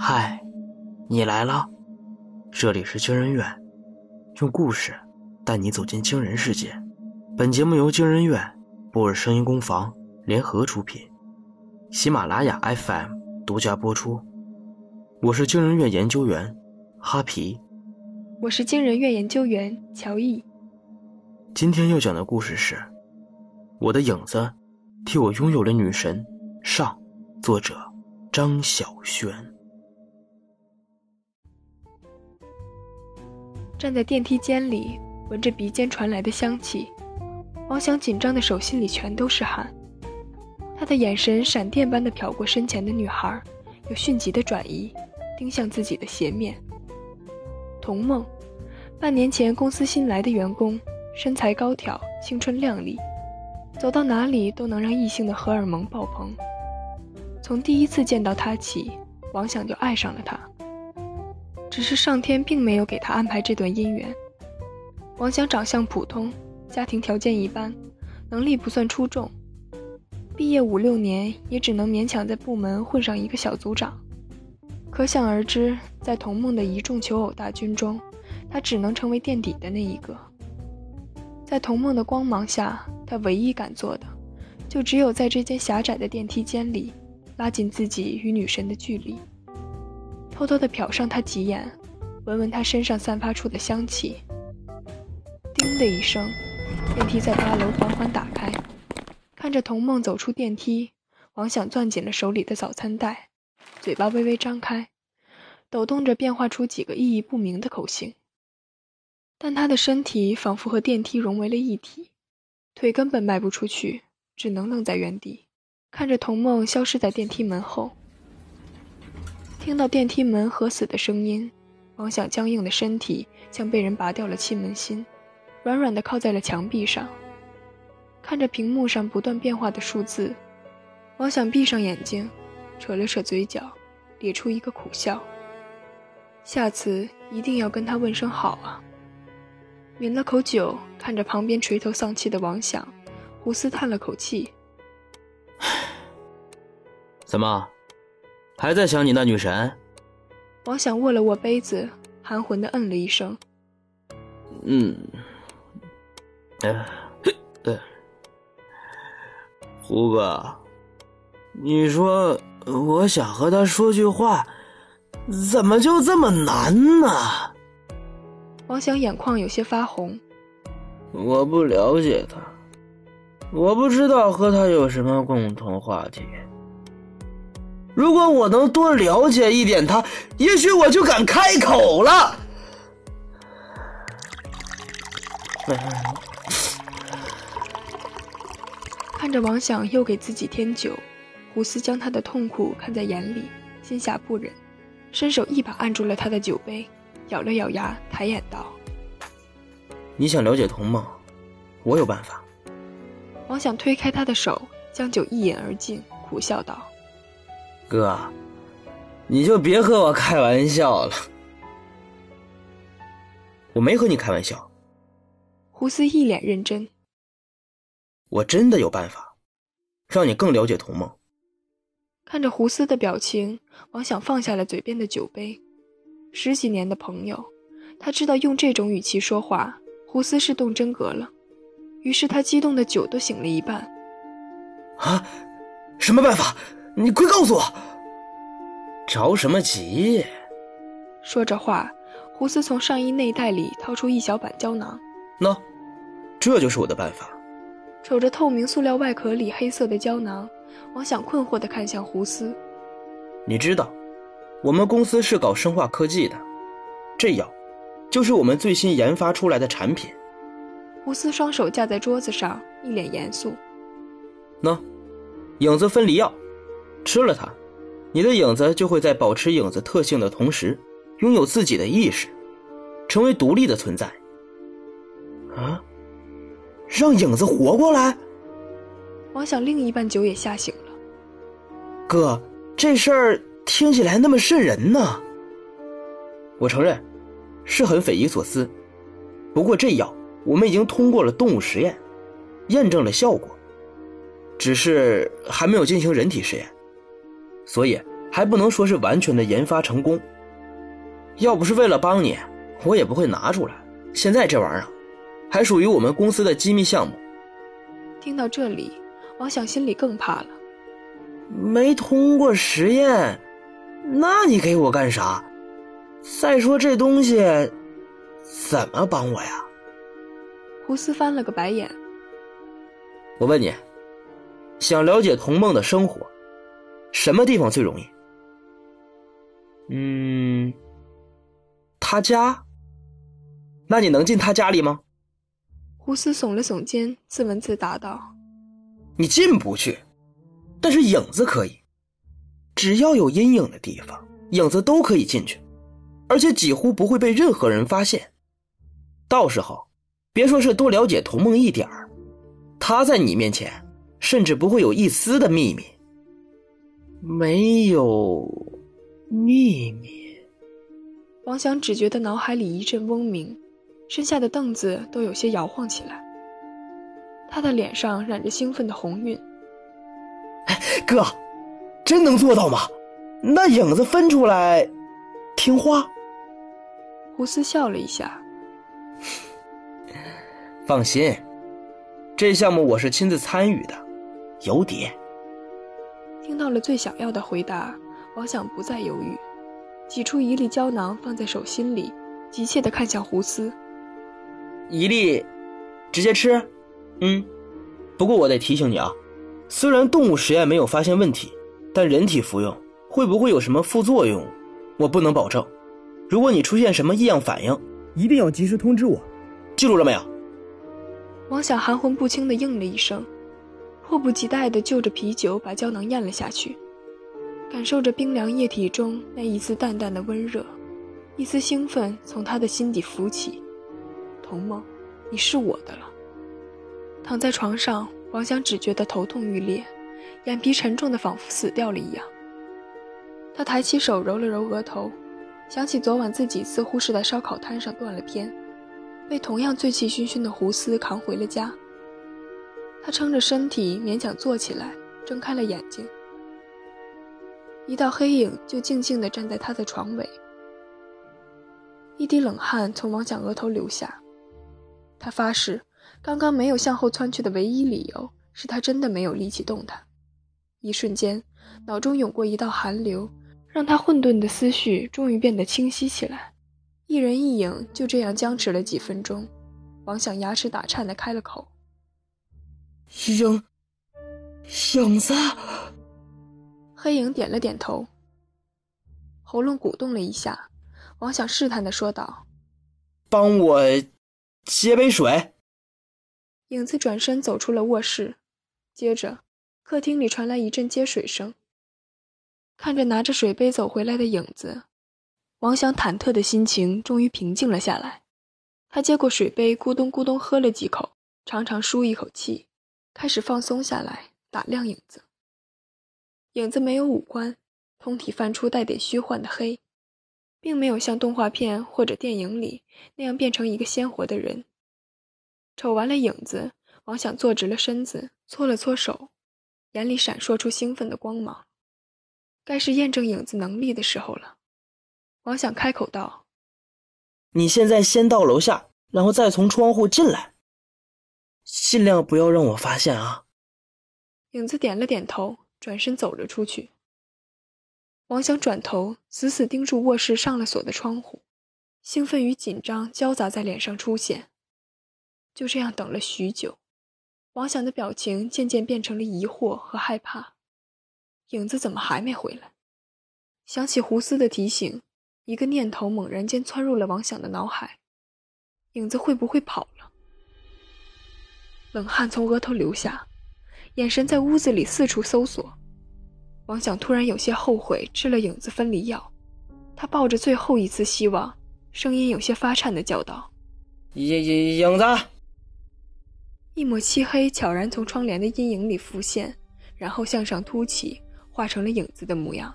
嗨，你来了，这里是惊人院，用故事带你走进惊人世界。本节目由惊人院、波尔声音工坊联合出品，喜马拉雅 FM 独家播出。我是惊人院研究员哈皮，我是惊人院研究员乔毅。今天要讲的故事是《我的影子替我拥有了女神》上，作者张小轩。站在电梯间里，闻着鼻尖传来的香气，王想紧张的手心里全都是汗。他的眼神闪电般的瞟过身前的女孩，又迅疾的转移，盯向自己的斜面。童梦，半年前公司新来的员工，身材高挑，青春靓丽，走到哪里都能让异性的荷尔蒙爆棚。从第一次见到她起，王想就爱上了她。只是上天并没有给他安排这段姻缘。王翔长相普通，家庭条件一般，能力不算出众，毕业五六年也只能勉强在部门混上一个小组长。可想而知，在童梦的一众求偶大军中，他只能成为垫底的那一个。在童梦的光芒下，他唯一敢做的，就只有在这间狭窄的电梯间里，拉近自己与女神的距离。偷偷地瞟上他几眼，闻闻他身上散发出的香气。叮的一声，电梯在八楼缓缓打开。看着童梦走出电梯，王想攥紧了手里的早餐袋，嘴巴微微张开，抖动着变化出几个意义不明的口型。但他的身体仿佛和电梯融为了一体，腿根本迈不出去，只能愣在原地，看着童梦消失在电梯门后。听到电梯门合死的声音，王想僵硬的身体像被人拔掉了气门芯，软软的靠在了墙壁上。看着屏幕上不断变化的数字，王想闭上眼睛，扯了扯嘴角，咧出一个苦笑。下次一定要跟他问声好啊！抿了口酒，看着旁边垂头丧气的王想，胡思叹了口气：“ 怎么？”还在想你那女神？王想握了握杯子，含混的嗯了一声。嗯，呃，呃，胡哥，你说我想和他说句话，怎么就这么难呢？王想眼眶有些发红。我不了解他，我不知道和他有什么共同话题。如果我能多了解一点他，也许我就敢开口了。看着王想又给自己添酒，胡思将他的痛苦看在眼里，心下不忍，伸手一把按住了他的酒杯，咬了咬牙，抬眼道：“你想了解童梦，我有办法。”王想推开他的手，将酒一饮而尽，苦笑道。哥，你就别和我开玩笑了。我没和你开玩笑。胡思一脸认真。我真的有办法，让你更了解童梦。看着胡思的表情，王想放下了嘴边的酒杯。十几年的朋友，他知道用这种语气说话，胡思是动真格了。于是他激动的酒都醒了一半。啊，什么办法？你快告诉我，着什么急？说着话，胡思从上衣内袋里掏出一小板胶囊。喏，这就是我的办法。瞅着透明塑料外壳里黑色的胶囊，王想困惑地看向胡思。你知道，我们公司是搞生化科技的，这药就是我们最新研发出来的产品。胡思双手架在桌子上，一脸严肃。喏，影子分离药。吃了它，你的影子就会在保持影子特性的同时，拥有自己的意识，成为独立的存在。啊！让影子活过来？王想另一半酒也吓醒了。哥，这事儿听起来那么瘆人呢。我承认，是很匪夷所思。不过这药我们已经通过了动物实验，验证了效果，只是还没有进行人体实验。所以，还不能说是完全的研发成功。要不是为了帮你，我也不会拿出来。现在这玩意儿，还属于我们公司的机密项目。听到这里，王想心里更怕了。没通过实验，那你给我干啥？再说这东西，怎么帮我呀？胡思翻了个白眼。我问你，想了解童梦的生活，什么地方最容易？嗯，他家。那你能进他家里吗？胡思耸了耸肩，自问自答道：“你进不去。”但是影子可以，只要有阴影的地方，影子都可以进去，而且几乎不会被任何人发现。到时候，别说是多了解童梦一点儿，他在你面前，甚至不会有一丝的秘密。没有秘密。王翔只觉得脑海里一阵嗡鸣，身下的凳子都有些摇晃起来，他的脸上染着兴奋的红晕。哥，真能做到吗？那影子分出来，听话。胡思笑了一下，放心，这项目我是亲自参与的，有底。听到了最想要的回答，王想不再犹豫，挤出一粒胶囊放在手心里，急切地看向胡斯。一粒，直接吃。嗯，不过我得提醒你啊。虽然动物实验没有发现问题，但人体服用会不会有什么副作用，我不能保证。如果你出现什么异样反应，一定要及时通知我。记住了没有？王想含混不清的应了一声，迫不及待地就着啤酒把胶囊咽了下去，感受着冰凉液体中那一丝淡淡的温热，一丝兴奋从他的心底浮起。童梦，你是我的了。躺在床上。王想只觉得头痛欲裂，眼皮沉重的仿佛死掉了一样。他抬起手揉了揉额头，想起昨晚自己似乎是在烧烤摊上断了片，被同样醉气熏熏的胡思扛回了家。他撑着身体勉强坐起来，睁开了眼睛。一道黑影就静静地站在他的床尾，一滴冷汗从王想额头流下。他发誓。刚刚没有向后窜去的唯一理由是他真的没有力气动弹。一瞬间，脑中涌过一道寒流，让他混沌的思绪终于变得清晰起来。一人一影就这样僵持了几分钟，王想牙齿打颤的开了口：“影，影子。”黑影点了点头，喉咙鼓动了一下，王想试探的说道：“帮我接杯水。”影子转身走出了卧室，接着，客厅里传来一阵接水声。看着拿着水杯走回来的影子，王想忐忑的心情终于平静了下来。他接过水杯，咕咚咕咚喝了几口，长长舒一口气，开始放松下来，打量影子。影子没有五官，通体泛出带点虚幻的黑，并没有像动画片或者电影里那样变成一个鲜活的人。瞅完了影子，王想坐直了身子，搓了搓手，眼里闪烁出兴奋的光芒。该是验证影子能力的时候了。王想开口道：“你现在先到楼下，然后再从窗户进来，尽量不要让我发现啊。”影子点了点头，转身走了出去。王想转头，死死盯住卧室上了锁的窗户，兴奋与紧张交杂在脸上出现。就这样等了许久，王想的表情渐渐变成了疑惑和害怕。影子怎么还没回来？想起胡斯的提醒，一个念头猛然间窜入了王想的脑海：影子会不会跑了？冷汗从额头流下，眼神在屋子里四处搜索。王想突然有些后悔吃了影子分离药，他抱着最后一丝希望，声音有些发颤的叫道：“影影影子！”一抹漆黑悄然从窗帘的阴影里浮现，然后向上凸起，化成了影子的模样。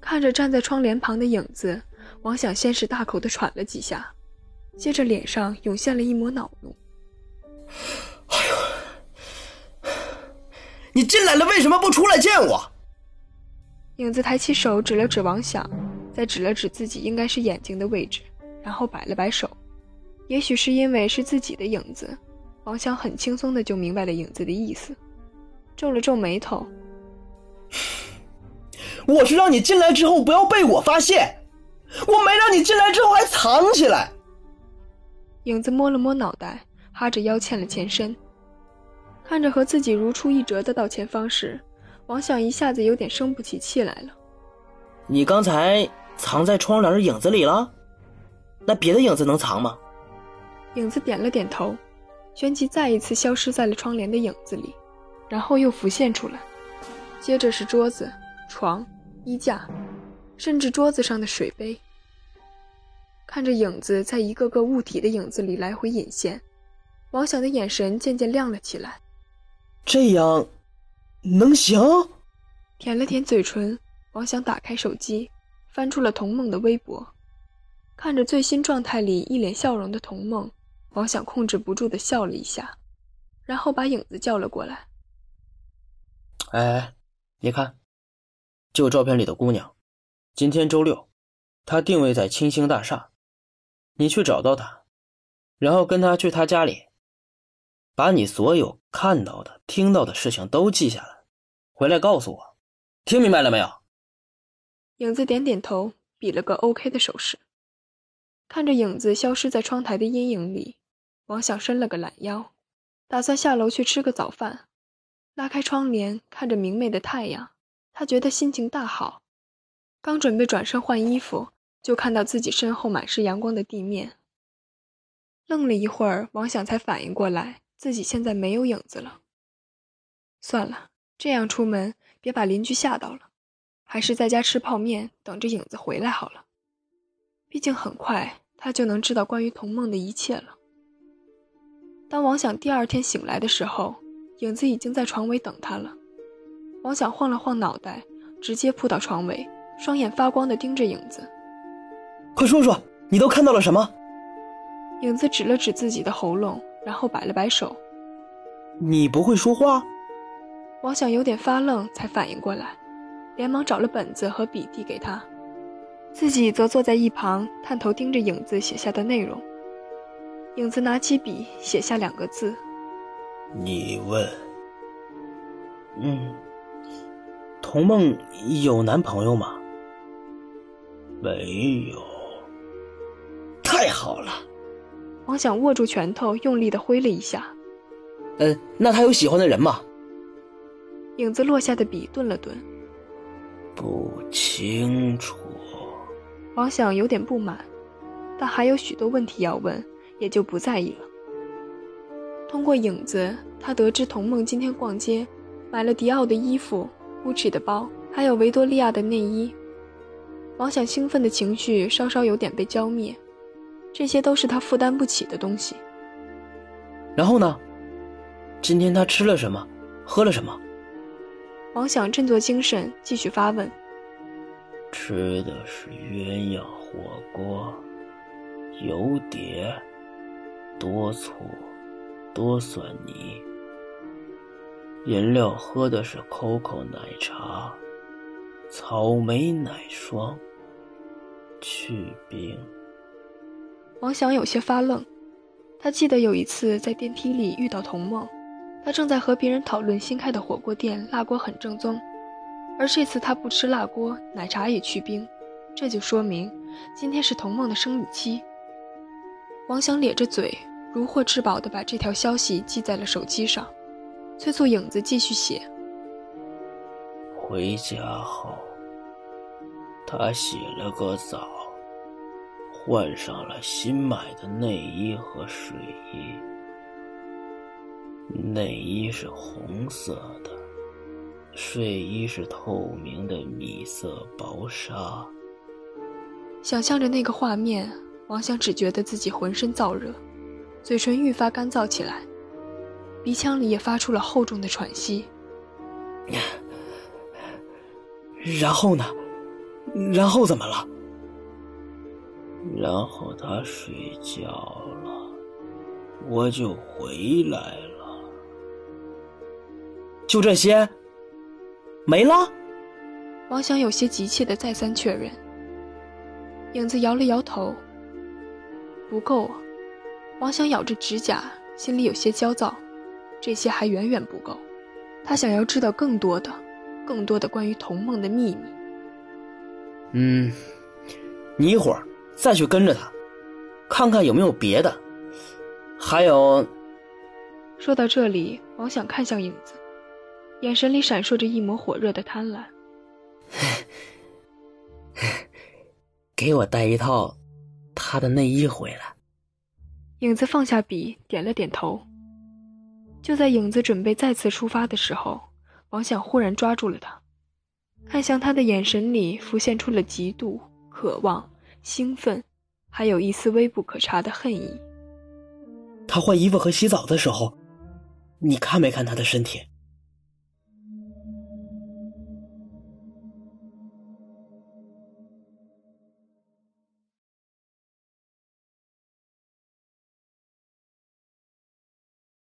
看着站在窗帘旁的影子，王想先是大口的喘了几下，接着脸上涌现了一抹恼怒：“哎呦，你进来了，为什么不出来见我？影子抬起手指了指王想，再指了指自己应该是眼睛的位置，然后摆了摆手。也许是因为是自己的影子，王想很轻松的就明白了影子的意思，皱了皱眉头。我是让你进来之后不要被我发现，我没让你进来之后还藏起来。影子摸了摸脑袋，哈着腰欠了欠身，看着和自己如出一辙的道歉方式，王想一下子有点生不起气来了。你刚才藏在窗帘的影子里了？那别的影子能藏吗？影子点了点头，旋即再一次消失在了窗帘的影子里，然后又浮现出来，接着是桌子、床。衣架，甚至桌子上的水杯。看着影子在一个个物体的影子里来回隐现，王想的眼神渐渐亮了起来。这样，能行？舔了舔嘴唇，王想打开手机，翻出了童梦的微博，看着最新状态里一脸笑容的童梦，王想控制不住的笑了一下，然后把影子叫了过来。哎，你看。就照片里的姑娘，今天周六，她定位在清星大厦，你去找到她，然后跟她去她家里，把你所有看到的、听到的事情都记下来，回来告诉我，听明白了没有？影子点点头，比了个 OK 的手势。看着影子消失在窗台的阴影里，王想伸了个懒腰，打算下楼去吃个早饭，拉开窗帘，看着明媚的太阳。他觉得心情大好，刚准备转身换衣服，就看到自己身后满是阳光的地面。愣了一会儿，王想才反应过来，自己现在没有影子了。算了，这样出门别把邻居吓到了，还是在家吃泡面，等着影子回来好了。毕竟很快他就能知道关于童梦的一切了。当王想第二天醒来的时候，影子已经在床尾等他了。王想晃了晃脑袋，直接扑到床尾，双眼发光的盯着影子。快说说，你都看到了什么？影子指了指自己的喉咙，然后摆了摆手。你不会说话？王想有点发愣，才反应过来，连忙找了本子和笔递给他，自己则坐在一旁，探头盯着影子写下的内容。影子拿起笔，写下两个字：“你问。”嗯。童梦有男朋友吗？没有。太好了。王想握住拳头，用力的挥了一下。嗯，那他有喜欢的人吗？影子落下的笔顿了顿。不清楚。王想有点不满，但还有许多问题要问，也就不在意了。通过影子，他得知童梦今天逛街，买了迪奥的衣服。Gucci 的包，还有维多利亚的内衣，王想兴奋的情绪稍稍有点被浇灭，这些都是他负担不起的东西。然后呢？今天他吃了什么，喝了什么？王想振作精神，继续发问。吃的是鸳鸯火锅，油碟，多醋，多蒜泥。饮料喝的是 COCO 奶茶，草莓奶霜，去冰。王翔有些发愣，他记得有一次在电梯里遇到童梦，他正在和别人讨论新开的火锅店辣锅很正宗，而这次他不吃辣锅，奶茶也去冰，这就说明今天是童梦的生理期。王翔咧着嘴，如获至宝的把这条消息记在了手机上。催促影子继续写。回家后，他洗了个澡，换上了新买的内衣和睡衣。内衣是红色的，睡衣是透明的米色薄纱。想象着那个画面，王想只觉得自己浑身燥热，嘴唇愈发干燥起来。鼻腔里也发出了厚重的喘息。然后呢？然后怎么了？然后他睡觉了，我就回来了。就这些？没了？王想有些急切的再三确认。影子摇了摇头，不够啊。王想咬着指甲，心里有些焦躁。这些还远远不够，他想要知道更多的、更多的关于童梦的秘密。嗯，你一会儿再去跟着他，看看有没有别的。还有，说到这里，王想看向影子，眼神里闪烁着一抹火热的贪婪。给我带一套他的内衣回来。影子放下笔，点了点头。就在影子准备再次出发的时候，王想忽然抓住了他，看向他的眼神里浮现出了嫉妒、渴望、兴奋，还有一丝微不可察的恨意。他换衣服和洗澡的时候，你看没看他的身体？